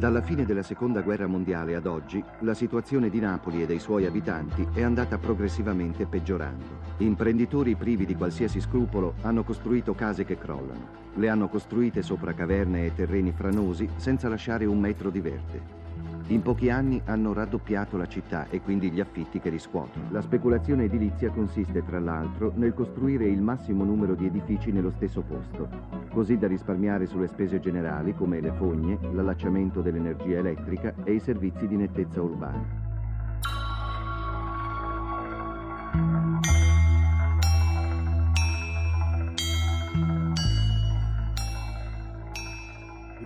Dalla fine della seconda guerra mondiale ad oggi, la situazione di Napoli e dei suoi abitanti è andata progressivamente peggiorando. Imprenditori privi di qualsiasi scrupolo hanno costruito case che crollano. Le hanno costruite sopra caverne e terreni franosi senza lasciare un metro di verde. In pochi anni hanno raddoppiato la città e quindi gli affitti che riscuotono. La speculazione edilizia consiste tra l'altro nel costruire il massimo numero di edifici nello stesso posto, così da risparmiare sulle spese generali come le fogne, l'allacciamento dell'energia elettrica e i servizi di nettezza urbana.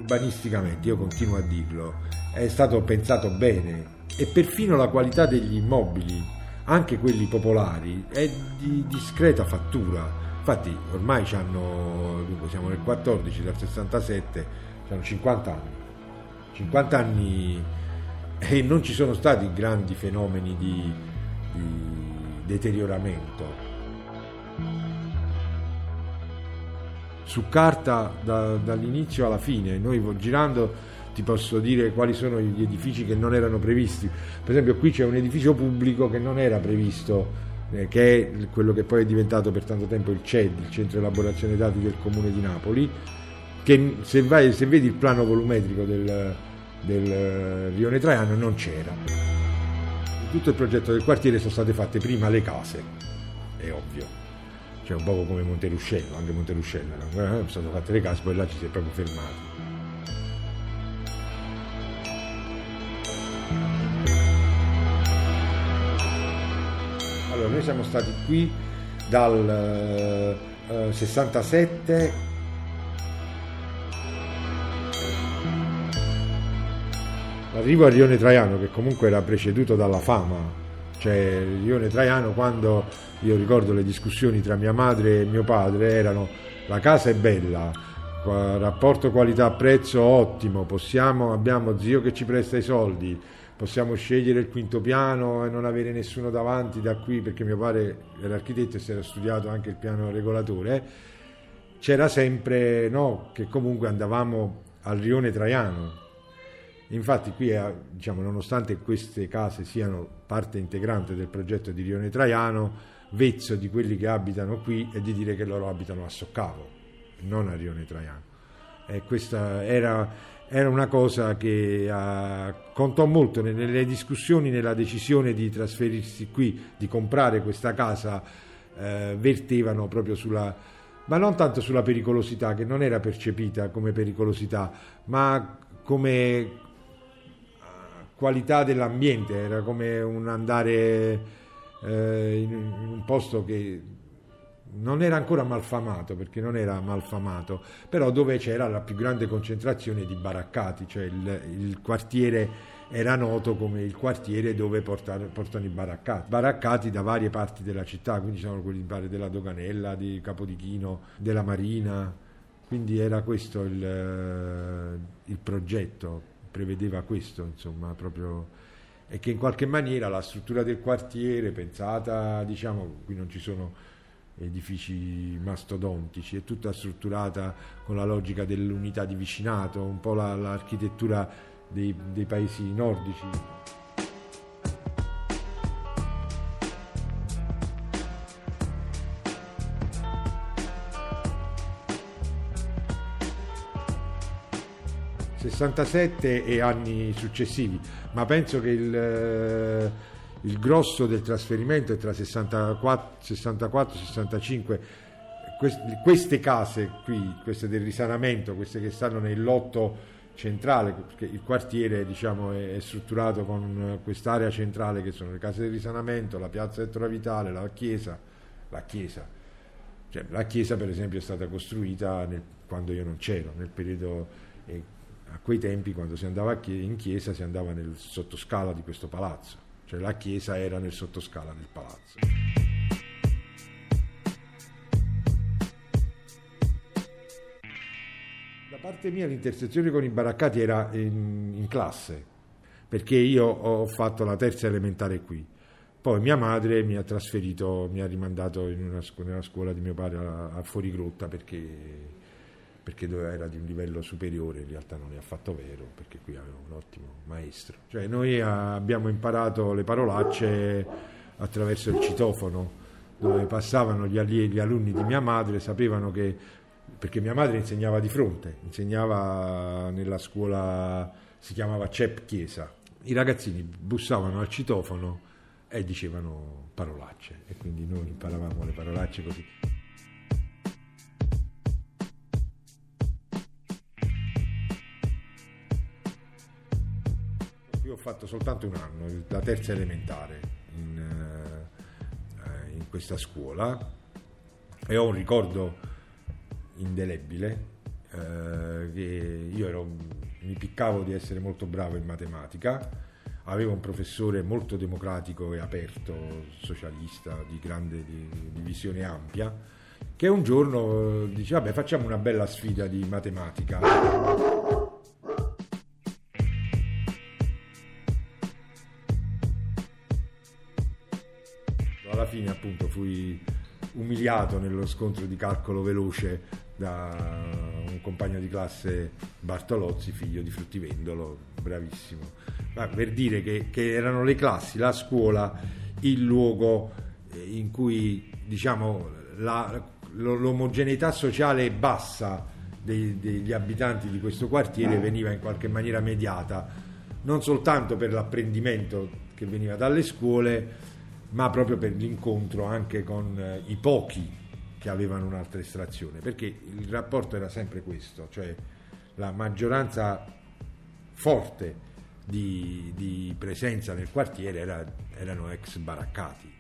urbanisticamente, io continuo a dirlo, è stato pensato bene e perfino la qualità degli immobili, anche quelli popolari, è di discreta fattura. Infatti ormai hanno, siamo nel 14, dal 67, hanno 50 anni. 50 anni e non ci sono stati grandi fenomeni di, di deterioramento. Su carta da, dall'inizio alla fine, noi girando ti posso dire quali sono gli edifici che non erano previsti. Per esempio qui c'è un edificio pubblico che non era previsto, eh, che è quello che poi è diventato per tanto tempo il CED, il Centro Elaborazione Dati del Comune di Napoli, che se, vai, se vedi il plano volumetrico del, del Rione Traiano non c'era. Tutto il progetto del quartiere sono state fatte prima le case, è ovvio cioè un po' come Monteruscello, anche Monteruscello, eh, sono state fatte le case, poi là ci si è proprio fermati. Allora, noi siamo stati qui dal eh, 67 L'arrivo al Rione Traiano, che comunque era preceduto dalla fama, cioè Rione Traiano quando io ricordo le discussioni tra mia madre e mio padre erano la casa è bella, rapporto qualità-prezzo ottimo, possiamo, abbiamo zio che ci presta i soldi, possiamo scegliere il quinto piano e non avere nessuno davanti da qui perché mio padre era architetto e si era studiato anche il piano regolatore, c'era sempre no, che comunque andavamo al rione Traiano. Infatti qui, diciamo, nonostante queste case siano parte integrante del progetto di Rione Traiano, vezzo di quelli che abitano qui è di dire che loro abitano a Soccavo, non a Rione Traiano. E questa era era una cosa che uh, contò molto nelle discussioni, nella decisione di trasferirsi qui, di comprare questa casa, uh, vertevano proprio sulla, ma non tanto sulla pericolosità, che non era percepita come pericolosità, ma come uh, qualità dell'ambiente, era come un andare eh, in, in un posto che non era ancora malfamato perché non era malfamato, però dove c'era la più grande concentrazione di baraccati, cioè il, il quartiere era noto come il quartiere dove portano, portano, i baraccati, baraccati da varie parti della città, quindi c'erano quelli della Doganella, di Capodichino, della Marina, quindi era questo il, il progetto, prevedeva questo, insomma, proprio e che in qualche maniera la struttura del quartiere pensata, diciamo, qui non ci sono edifici mastodontici, è tutta strutturata con la logica dell'unità di vicinato, un po' la, l'architettura dei, dei paesi nordici. 67 e anni successivi, ma penso che il, eh, il grosso del trasferimento è tra 64-65. Queste case qui, queste del risanamento, queste che stanno nel lotto centrale, perché il quartiere diciamo, è, strutturato con quest'area centrale che sono le case del risanamento, la piazza Ettore Vitale, la chiesa, la chiesa. Cioè, la chiesa per esempio è stata costruita nel, quando io non c'ero, nel periodo eh, a quei tempi quando si andava in chiesa si andava nel sottoscala di questo palazzo, cioè la chiesa era nel sottoscala del palazzo. Da parte mia l'intersezione con i baraccati era in, in classe, perché io ho fatto la terza elementare qui. Poi mia madre mi ha trasferito, mi ha rimandato in una, nella scuola di mio padre a, a Fuorigrotta perché perché era di un livello superiore, in realtà non è affatto vero, perché qui avevo un ottimo maestro. Cioè noi abbiamo imparato le parolacce attraverso il citofono, dove passavano gli, allievi, gli alunni di mia madre, sapevano che, perché mia madre insegnava di fronte, insegnava nella scuola, si chiamava CEP Chiesa. I ragazzini bussavano al citofono e dicevano parolacce e quindi noi imparavamo le parolacce così. Fatto soltanto un anno, la terza elementare in, eh, in questa scuola e ho un ricordo indelebile eh, che io ero, mi piccavo di essere molto bravo in matematica, avevo un professore molto democratico e aperto, socialista, di grande di, di visione ampia, che un giorno dice vabbè facciamo una bella sfida di matematica. Fui umiliato nello scontro di calcolo veloce da un compagno di classe Bartolozzi, figlio di fruttivendolo, bravissimo. Ma per dire che, che erano le classi, la scuola, il luogo eh, in cui diciamo, la, l'omogeneità sociale bassa dei, degli abitanti di questo quartiere veniva in qualche maniera mediata, non soltanto per l'apprendimento che veniva dalle scuole, ma proprio per l'incontro anche con eh, i pochi che avevano un'altra estrazione, perché il rapporto era sempre questo, cioè la maggioranza forte di, di presenza nel quartiere era, erano ex baraccati.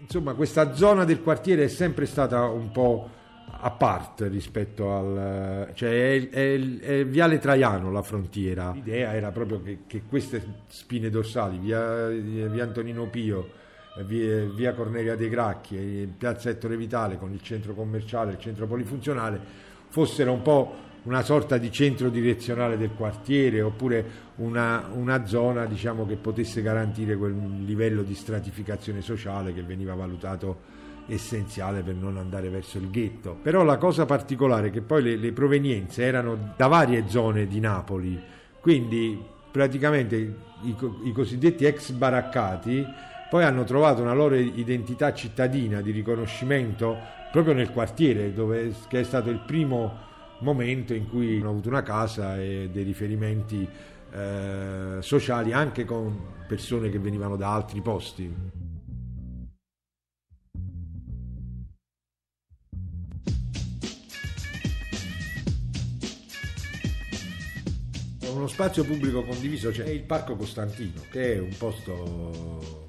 Insomma, questa zona del quartiere è sempre stata un po' a parte rispetto al... cioè è, è, è, Viale Traiano la frontiera. L'idea era proprio che, che queste spine dorsali, via, via Antonino Pio, via, via, Cornelia dei Gracchi, Piazza Ettore Vitale con il centro commerciale, il centro polifunzionale, fossero un po' una sorta di centro direzionale del quartiere oppure una, una zona diciamo, che potesse garantire quel livello di stratificazione sociale che veniva valutato essenziale per non andare verso il ghetto. Però la cosa particolare è che poi le, le provenienze erano da varie zone di Napoli, quindi praticamente i, i cosiddetti ex baraccati poi hanno trovato una loro identità cittadina di riconoscimento proprio nel quartiere, dove, che è stato il primo momento in cui hanno avuto una casa e dei riferimenti eh, sociali anche con persone che venivano da altri posti. Uno spazio pubblico condiviso c'è cioè il Parco Costantino, che è un posto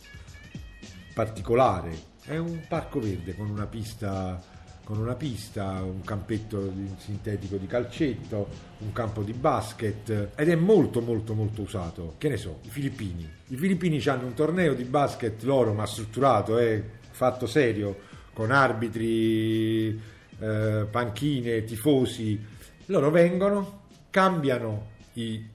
particolare, è un parco verde con una pista, con una pista un campetto sintetico di calcetto, un campo di basket ed è molto molto molto usato. Che ne so, i filippini. I filippini hanno un torneo di basket loro ma strutturato, è fatto serio, con arbitri, eh, panchine, tifosi. Loro vengono, cambiano i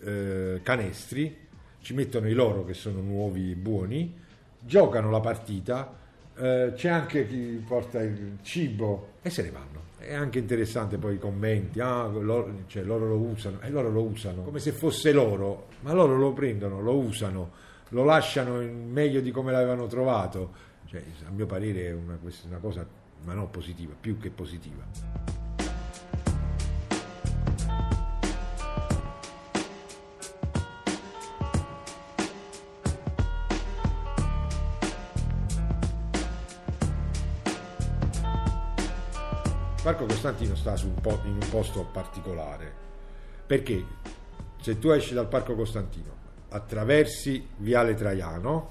eh, canestri, ci mettono i loro che sono nuovi e buoni, giocano la partita, eh, c'è anche chi porta il cibo e se ne vanno. È anche interessante poi i commenti, ah, loro, cioè, loro lo usano, e loro lo usano come se fosse loro, ma loro lo prendono, lo usano, lo lasciano meglio di come l'avevano trovato. Cioè, a mio parere è una, una cosa, ma non positiva, più che positiva. Parco Costantino sta un po- in un posto particolare. Perché? Se tu esci dal Parco Costantino, attraversi Viale Traiano,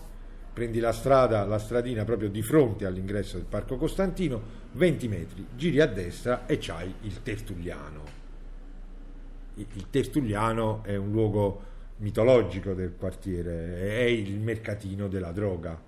prendi la strada, la stradina proprio di fronte all'ingresso del Parco Costantino, 20 metri, giri a destra e c'hai il Tertulliano. Il Tertulliano è un luogo mitologico del quartiere, è il mercatino della droga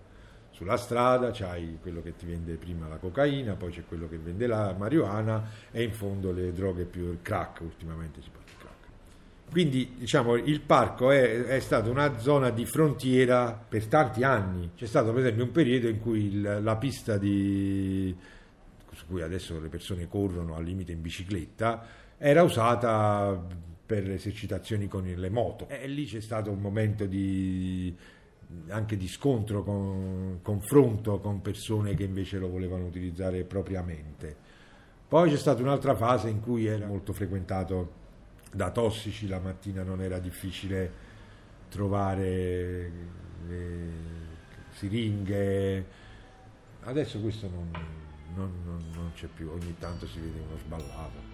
sulla strada c'hai quello che ti vende prima la cocaina, poi c'è quello che vende la marijuana e in fondo le droghe più il crack, ultimamente si parla di crack. Quindi diciamo il parco è, è stata una zona di frontiera per tanti anni. C'è stato per esempio un periodo in cui il, la pista di, su cui adesso le persone corrono al limite in bicicletta era usata per le esercitazioni con le moto e lì c'è stato un momento di anche di scontro, con, confronto con persone che invece lo volevano utilizzare propriamente. Poi c'è stata un'altra fase in cui era molto frequentato da tossici, la mattina non era difficile trovare siringhe, adesso questo non, non, non, non c'è più, ogni tanto si vede uno sballato.